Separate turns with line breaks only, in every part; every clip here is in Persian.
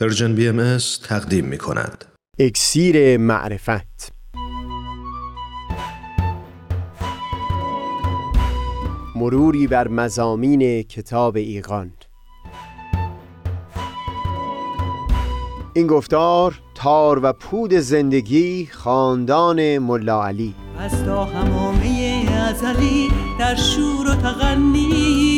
Persian BM تقدیم می کند.
اکسیر معرفت. مروری بر مضامین کتاب ایقان این گفتار تار و پود زندگی خاندان ملا علی.
از تا حمامه ازلی در شور و تغنیست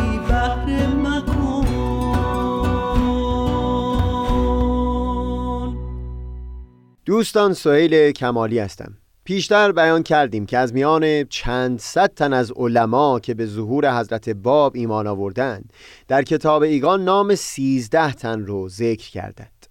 دوستان سهیل کمالی هستم. پیشتر بیان کردیم که از میان چند صد تن از علما که به ظهور حضرت باب ایمان آوردند در کتاب ایگان نام سیزده تن رو ذکر کردند.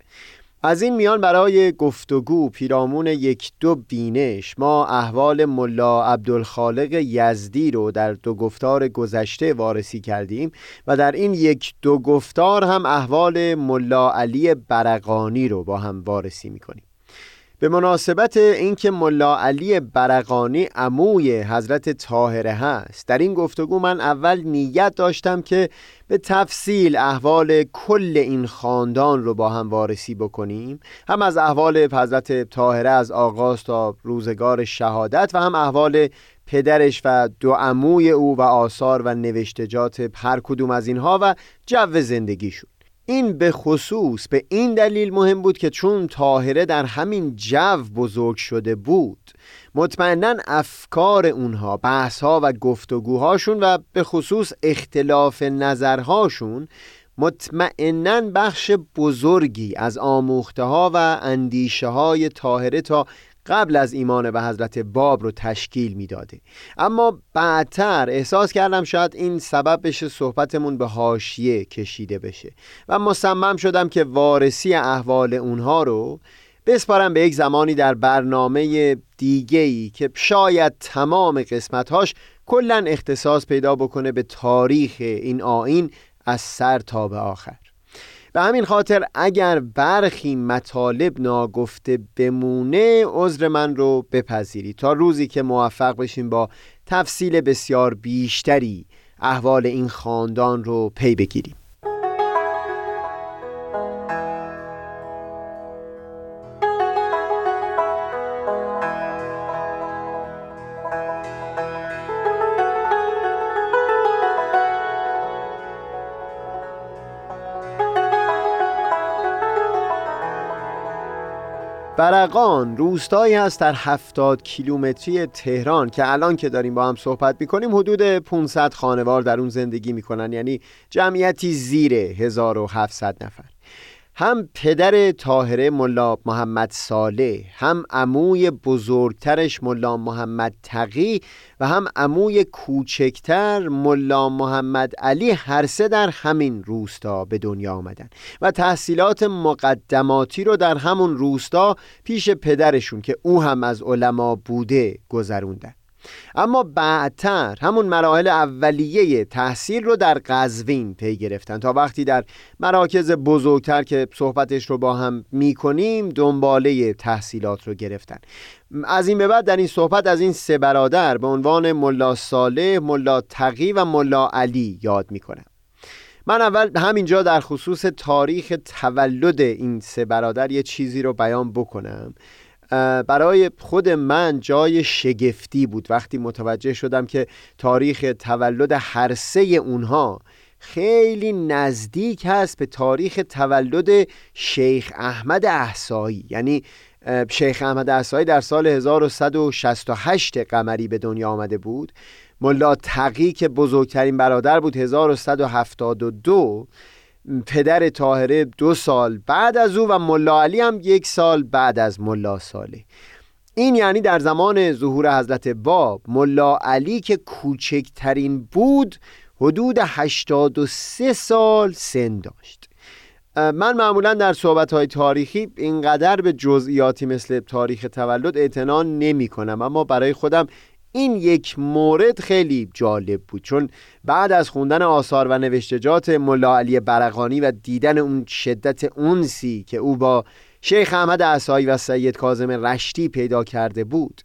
از این میان برای گفتگو پیرامون یک دو بینش ما احوال ملا عبدالخالق یزدی رو در دو گفتار گذشته وارسی کردیم و در این یک دو گفتار هم احوال ملا علی برقانی رو با هم وارسی می‌کنیم. به مناسبت اینکه ملا علی برقانی عموی حضرت طاهره هست. در این گفتگو من اول نیت داشتم که به تفصیل احوال کل این خاندان رو با هم وارسی بکنیم. هم از احوال حضرت طاهره از آغاز تا روزگار شهادت و هم احوال پدرش و دو عموی او و آثار و نوشتجات هر کدوم از اینها و جو زندگیشون. این به خصوص به این دلیل مهم بود که چون طاهره در همین جو بزرگ شده بود مطمئنا افکار اونها بحثها و گفتگوهاشون و به خصوص اختلاف نظرهاشون مطمئنا بخش بزرگی از آموخته ها و اندیشه های طاهره تا قبل از ایمان به حضرت باب رو تشکیل می‌داده. اما بعدتر احساس کردم شاید این سبب بشه صحبتمون به هاشیه کشیده بشه و مصمم شدم که وارسی احوال اونها رو بسپارم به یک زمانی در برنامه دیگهی که شاید تمام قسمتهاش کلا اختصاص پیدا بکنه به تاریخ این آین از سر تا به آخر. به همین خاطر اگر برخی مطالب ناگفته بمونه عذر من رو بپذیری تا روزی که موفق بشیم با تفصیل بسیار بیشتری احوال این خاندان رو پی بگیریم. برقان روستایی هست در 70 کیلومتری تهران که الان که داریم با هم صحبت می‌کنیم حدود 500 خانوار در اون زندگی می‌کنن. یعنی جمعیتی زیر 1700 نفر. هم پدر طاهره ملا محمد صالح هم عموی بزرگترش ملا محمد تقی و هم عموی کوچکتر ملا محمد علی هر سه در همین روستا به دنیا آمدن و تحصیلات مقدماتی رو در همون روستا پیش پدرشون که او هم از علما بوده گذروندن. اما بعدتر همون مراحل اولیه تحصیل رو در قزوین پی گرفتن. تا وقتی در مراکز بزرگتر که صحبتش رو با هم می‌کنیم دنباله تحصیلات رو گرفتن. از این به بعد در این صحبت از این سه برادر به عنوان ملا صالح، ملا تقی و ملا علی یاد می‌کنم. من اول همینجا در خصوص تاریخ تولد این سه برادر یه چیزی رو بیان بکنم. برای خود من جای شگفتی بود. وقتی متوجه شدم که تاریخ تولد هر سه اونها خیلی نزدیک هست به تاریخ تولد شیخ احمد احسایی. یعنی شیخ احمد احسایی در سال 1168 قمری به دنیا آمده بود. ملا تقی که بزرگترین برادر بود 1172 پدر طاهره دو سال بعد از او و ملا علی هم یک سال بعد از ملا صالح این یعنی در زمان ظهور حضرت باب ملا علی که کوچکترین بود حدود 83 سال سن داشت. من معمولا در صحبت های تاریخی اینقدر به جزئیاتی مثل تاریخ تولد اعتنا نمی کنم اما برای خودم این یک مورد خیلی جالب بود چون بعد از خوندن آثار و نوشتجات ملا علی برقانی و دیدن اون شدت اونسی که او با شیخ احمد عصایی و سید کازم رشتی پیدا کرده بود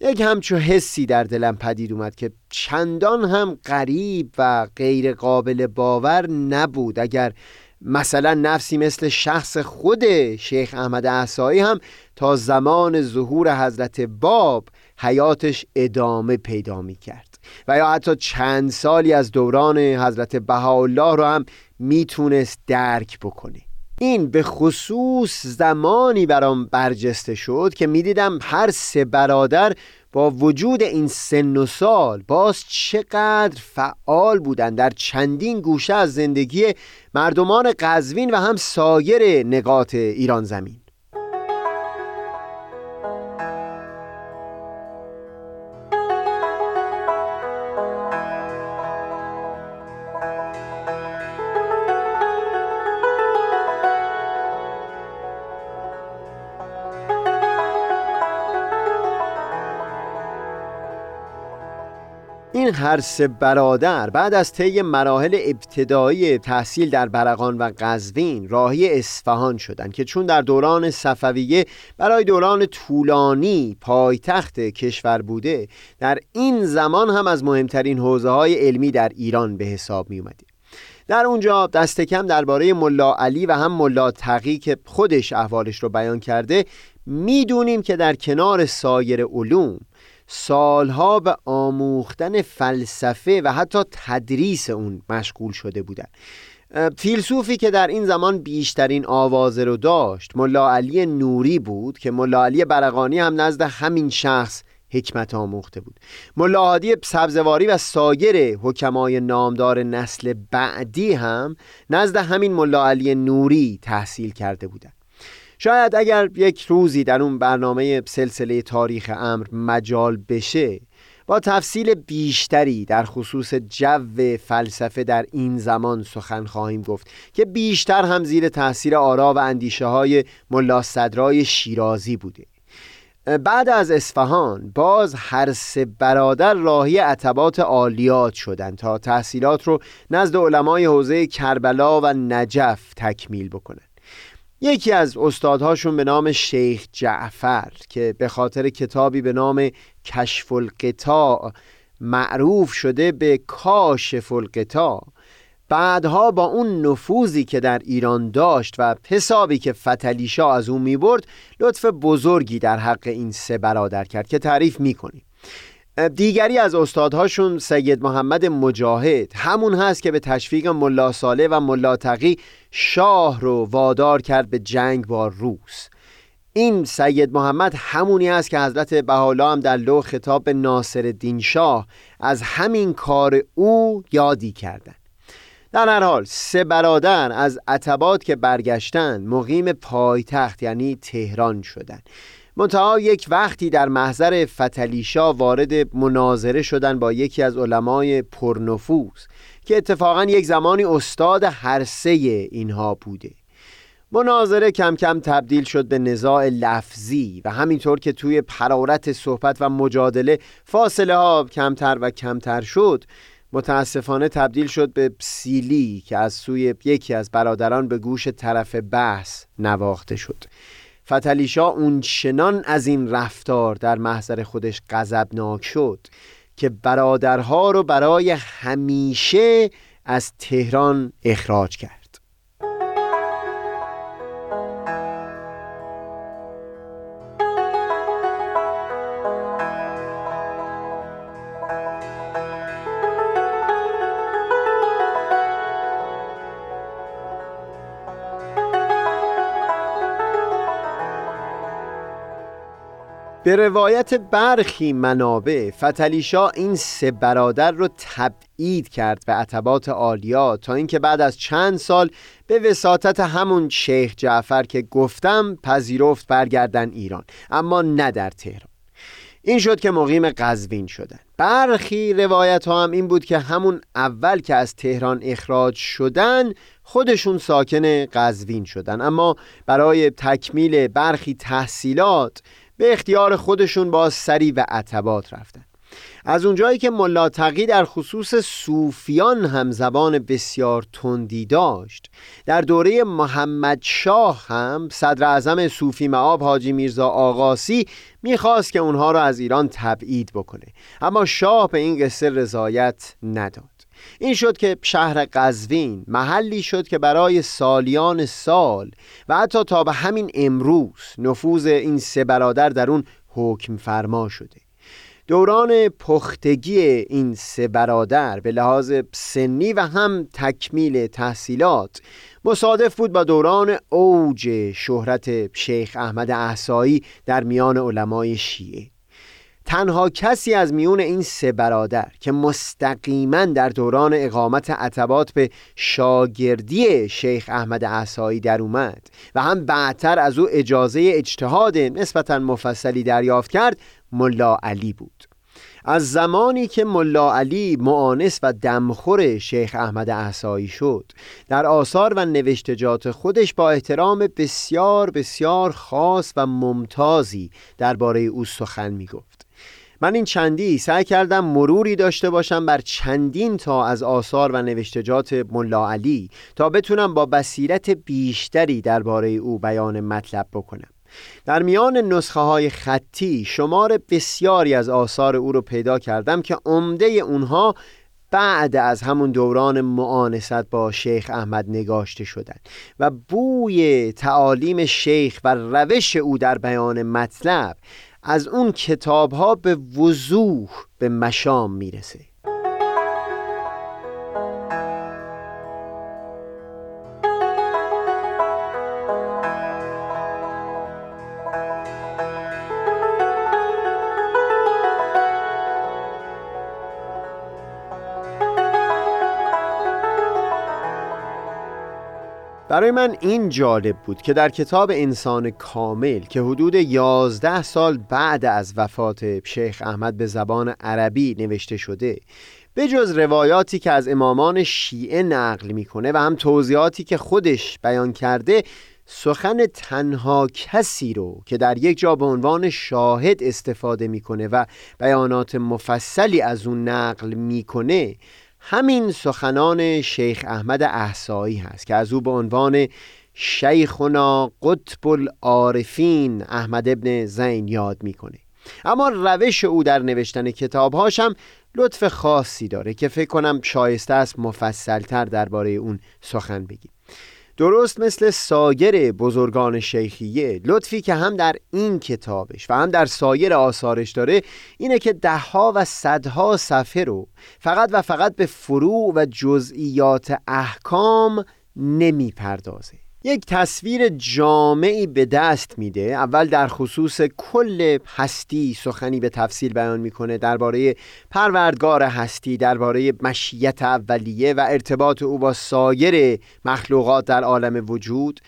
یک همچو حسی در دلم پدید اومد که چندان هم غریب و غیر قابل باور نبود. اگر مثلا نفسی مثل شخص خود شیخ احمد احسایی هم تا زمان ظهور حضرت باب حیاتش ادامه پیدا می کرد و یا حتی چند سالی از دوران حضرت بهاءالله رو هم می‌تونست درک بکنه. این به خصوص زمانی برام برجسته شد که می‌دیدم هر سه برادر با وجود این سن و سال باز چقدر فعال بودند. در چندین گوشه از زندگی مردمان قزوین و هم سایر نقاط ایران زمین. هر سه برادر بعد از طی مراحل ابتدایی تحصیل در برقان و قزوین راهی اصفهان شدند که چون در دوران صفویه برای دوران طولانی پایتخت کشور بوده در این زمان هم از مهمترین حوزه های علمی در ایران به حساب می اومده در اونجا دست کم درباره ملا علی و هم ملا تقی که خودش احوالش رو بیان کرده می‌دونیم که در کنار سایر علوم سالها به آموختن فلسفه و حتی تدریس اون مشغول شده بودن. فیلسوفی که در این زمان بیشترین آوازه رو داشت ملا علی نوری بود که ملا علی برقانی هم نزد همین شخص حکمت آموخته بود. ملا عادی سبزواری و سایر حکمای نامدار نسل بعدی هم نزد همین ملا علی نوری تحصیل کرده بودند شاید اگر یک روزی در اون برنامه سلسله تاریخ امر مجال بشه با تفصیل بیشتری در خصوص جو فلسفه در این زمان سخن خواهیم گفت که بیشتر هم زیر تاثیر آرا و اندیشه های ملا صدرای شیرازی بوده. بعد از اصفهان باز هر سه برادر راهی عتبات عالیات شدند تا تحصیلات رو نزد علمای حوزه کربلا و نجف تکمیل بکنند. یکی از استادهاشون به نام شیخ جعفر که به خاطر کتابی به نام کشف القطاع معروف شده به کاشف القطاع بعدها با اون نفوذی که در ایران داشت و حسابی که فتلیشا از اون می برد لطف بزرگی در حق این سه برادر کرد که تعریف می کنیم دیگری از استادهاشون سید محمد مجاهد. همون هست که به تشویق ملا ساله و ملا تقی شاه رو وادار کرد به جنگ با روس. این سید محمد همونی است که حضرت بحالا هم در لو خطاب ناصر الدین شاه از همین کار او یادی کردند در هر حال سه برادر از عتبات که برگشتن مقیم پایتخت یعنی تهران شدند منتها یک وقتی در محضر فتلیشا وارد مناظره شدن با یکی از علمای پرنفوس که اتفاقا یک زمانی استاد هر سه اینها بوده. مناظره کم کم تبدیل شد به نزاع لفظی و همینطور که توی پرارت صحبت و مجادله فاصله ها کمتر و کمتر شد متاسفانه تبدیل شد به سیلی که از سوی یکی از برادران به گوش طرف بحث نواخته شد. فتلیشا اون چنان از این رفتار در محضر خودش غضبناک شد که برادرها رو برای همیشه از تهران اخراج کرد. به روایت برخی منابع فتلیشا این سه برادر رو تبعید کرد به عتبات عالیا تا اینکه بعد از چند سال به وساطت همون شیخ جعفر که گفتم پذیرفت برگردن ایران اما نه در تهران. این شد که مقیم قزوین شدن. برخی روایت ها هم این بود که همون اول که از تهران اخراج شدن خودشون ساکن قزوین شدن. اما برای تکمیل برخی تحصیلات به اختیار خودشون با سری و عتبات رفتن. از اونجایی که ملا تقی در خصوص صوفیان هم زبان بسیار تندی داشت در دوره محمد شاه هم صدر اعظم صوفی معاب حاجی میرزا آقاسی می‌خواست که اونها را از ایران تبعید بکنه. اما شاه به این قصه رضایت نداد. این شد که شهر قزوین محلی شد که برای سالیان سال و حتی تا به همین امروز نفوذ این سه برادر در اون حکم فرما شده. دوران پختگی این سه برادر به لحاظ سنی و هم تکمیل تحصیلات مصادف بود با دوران اوج شهرت شیخ احمد احسایی در میان علمای شیعه. تنها کسی از میون این سه برادر که مستقیما در دوران اقامت عتبات به شاگردی شیخ احمد احسایی در اومد و هم بعدتر از او اجازه اجتهاد نسبتا مفصلی دریافت کرد ملا علی بود. از زمانی که ملا علی معانس و دمخور شیخ احمد احسایی شد در آثار و نوشتجات خودش با احترام بسیار بسیار خاص و ممتازی درباره او سخن می گفت من این چندی سعی کردم مروری داشته باشم بر چندین تا از آثار و نوشتجات ملا علی تا بتونم با بصیرت بیشتری درباره او بیان مطلب بکنم. در میان نسخه های خطی شمار بسیاری از آثار او رو پیدا کردم که عمده اونها بعد از همون دوران معانست با شیخ احمد نگاشته شدند و بوی تعالیم شیخ و روش او در بیان مطلب از اون کتاب ها به وضوح به مشام می‌رسه. برای من این جالب بود که در کتاب انسان کامل که حدود یازده سال بعد از وفات شیخ احمد به زبان عربی نوشته شده به جز روایاتی که از امامان شیعه نقل می‌کنه و هم توضیحاتی که خودش بیان کرده سخن تنها کسی رو که در یک جا به عنوان شاهد استفاده می‌کنه و بیانات مفصلی از اون نقل می‌کنه همین سخنان شیخ احمد احسایی هست که از او به عنوان شیخنا قطب العارفین احمد ابن زین یاد می‌کنه. اما روش او در نوشتن کتابهاش هم لطف خاصی داره که فکر کنم شایسته است مفصلتر درباره اون سخن بگیم. درست مثل سایر بزرگان شیخیه. لطفی که هم در این کتابش و هم در سایر آثارش داره اینه که دهها و صدها صفحه رو فقط و فقط به فروع و جزئیات احکام نمی پردازه یک تصویر جامعی به دست میده. اول در خصوص کل هستی سخنی به تفصیل بیان می‌کنه درباره پروردگار هستی درباره مشیت اولیه و ارتباط او با سایر مخلوقات در عالم وجود.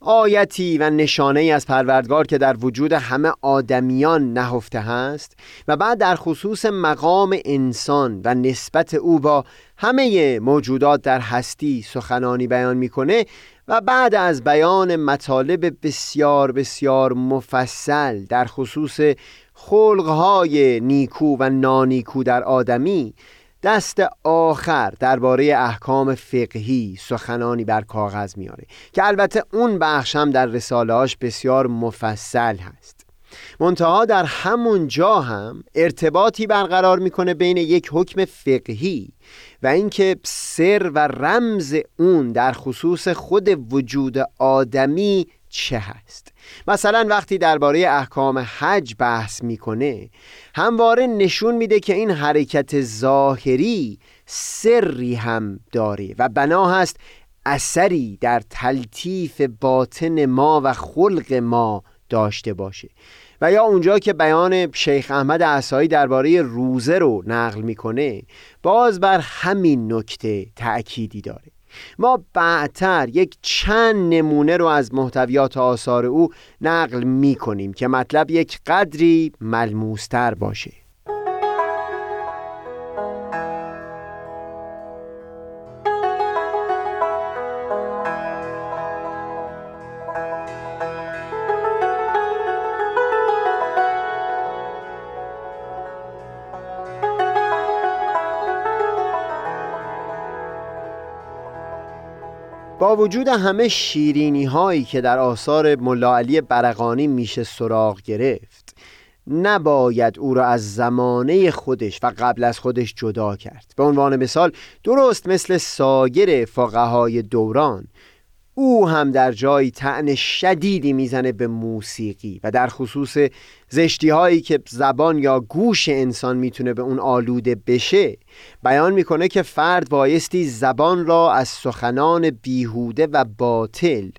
آیتی و نشانه ای از پروردگار که در وجود همه آدمیان نهفته هست و بعد در خصوص مقام انسان و نسبت او با همه موجودات در هستی سخنانی بیان می‌کنه و بعد از بیان مطالب بسیار بسیار مفصل در خصوص خلقهای نیکو و نانیکو در آدمی دست آخر درباره احکام فقهی سخنانی بر کاغذ میاره که البته اون بخش هم در رسالهاش بسیار مفصل هست. منتها در همون جا هم ارتباطی برقرار می‌کنه بین یک حکم فقهی و اینکه سر و رمز اون در خصوص خود وجود آدمی چه هست. مثلا وقتی درباره احکام حج بحث می‌کنه همواره نشون میده که این حرکت ظاهری سری هم داره و بنا هست اثری در تلطیف باطن ما و خلق ما داشته باشه. و یا اونجا که بیان شیخ احمد عصایی درباره روزه رو نقل می‌کنه باز بر همین نکته تأکیدی داره. ما بعدتر یک چند نمونه رو از محتویات آثار او نقل می کنیم که مطلب یک قدری ملموستر باشه. وجود همه شیرینی هایی که در آثار ملا علی برقانی میشه سراغ گرفت نباید او را از زمانه خودش و قبل از خودش جدا کرد. به عنوان مثال درست مثل سایر فقهای دوران او هم در جایی تعن شدیدی می‌زنه به موسیقی و در خصوص زشتی هایی که زبان یا گوش انسان می‌تونه به اون آلوده بشه بیان می‌کنه که فرد بایستی زبان را از سخنان بیهوده و باطل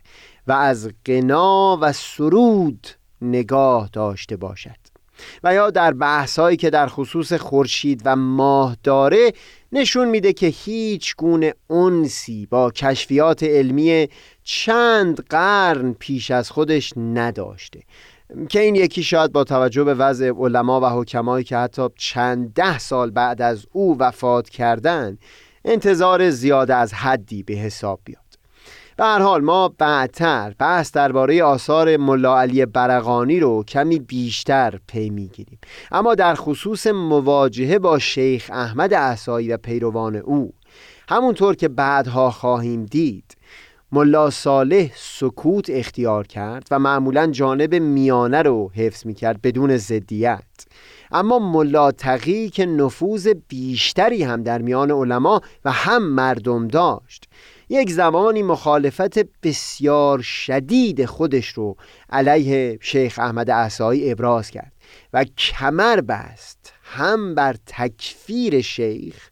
و از قنا و سرود نگاه داشته باشد. و یا در بحثهایی که در خصوص خورشید و ماه داره نشون میده که هیچ گونه انسی با کشفیات علمی چند قرن پیش از خودش نداشته. که این یکی شاید با توجه به وضع علما و حکمایی که حتی چند ده سال بعد از او وفات کردن انتظار زیاده از حدی به حساب بیاد. به هر حال ما بعدتر بحث درباره آثار ملا علی برقانی رو کمی بیشتر پی می‌گیریم. اما در خصوص مواجهه با شیخ احمد احسایی و پیروان او همونطور که بعدها خواهیم دید ملا صالح سکوت اختیار کرد و معمولا جانب میانه رو حفظ می‌کرد بدون زدیت اما ملا تقی که نفوذ بیشتری هم در میان علما و هم مردم داشت. یک زمانی مخالفت بسیار شدید خودش رو علیه شیخ احمد احسایی ابراز کرد و کمر بست هم بر تکفیر شیخ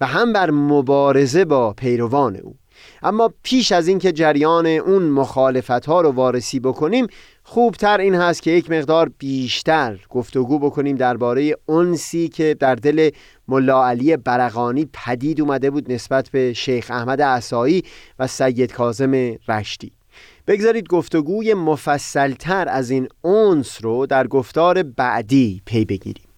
و هم بر مبارزه با پیروان او. اما پیش از اینکه جریان اون مخالفت ها رو وارسی بکنیم خوبتر این هست که یک مقدار بیشتر گفتگو بکنیم درباره انسی که در دل ملا علی برقانی پدید اومده بود نسبت به شیخ احمد عصایی و سید کازم رشتی بگذارید گفتگوی مفصلتر از این اونس رو در گفتار بعدی پی بگیریم.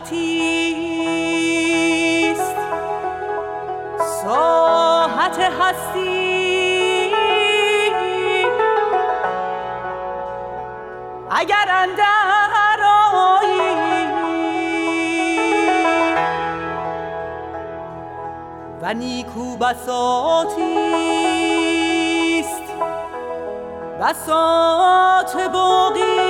ساحتی است. ساحت هستی. اگر اندر و نیکو بساتی است. بساط باقی.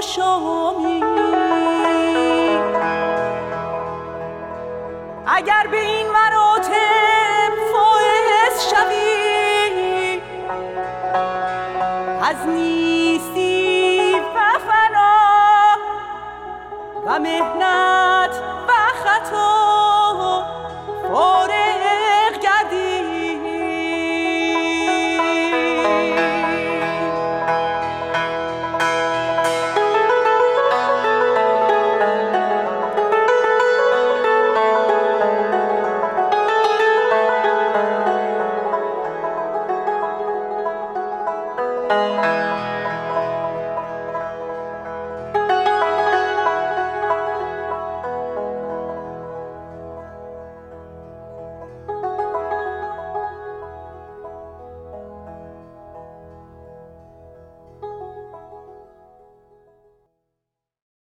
شامی اگر به این مراتب فائز شوی از نیستی و فنا و مهنت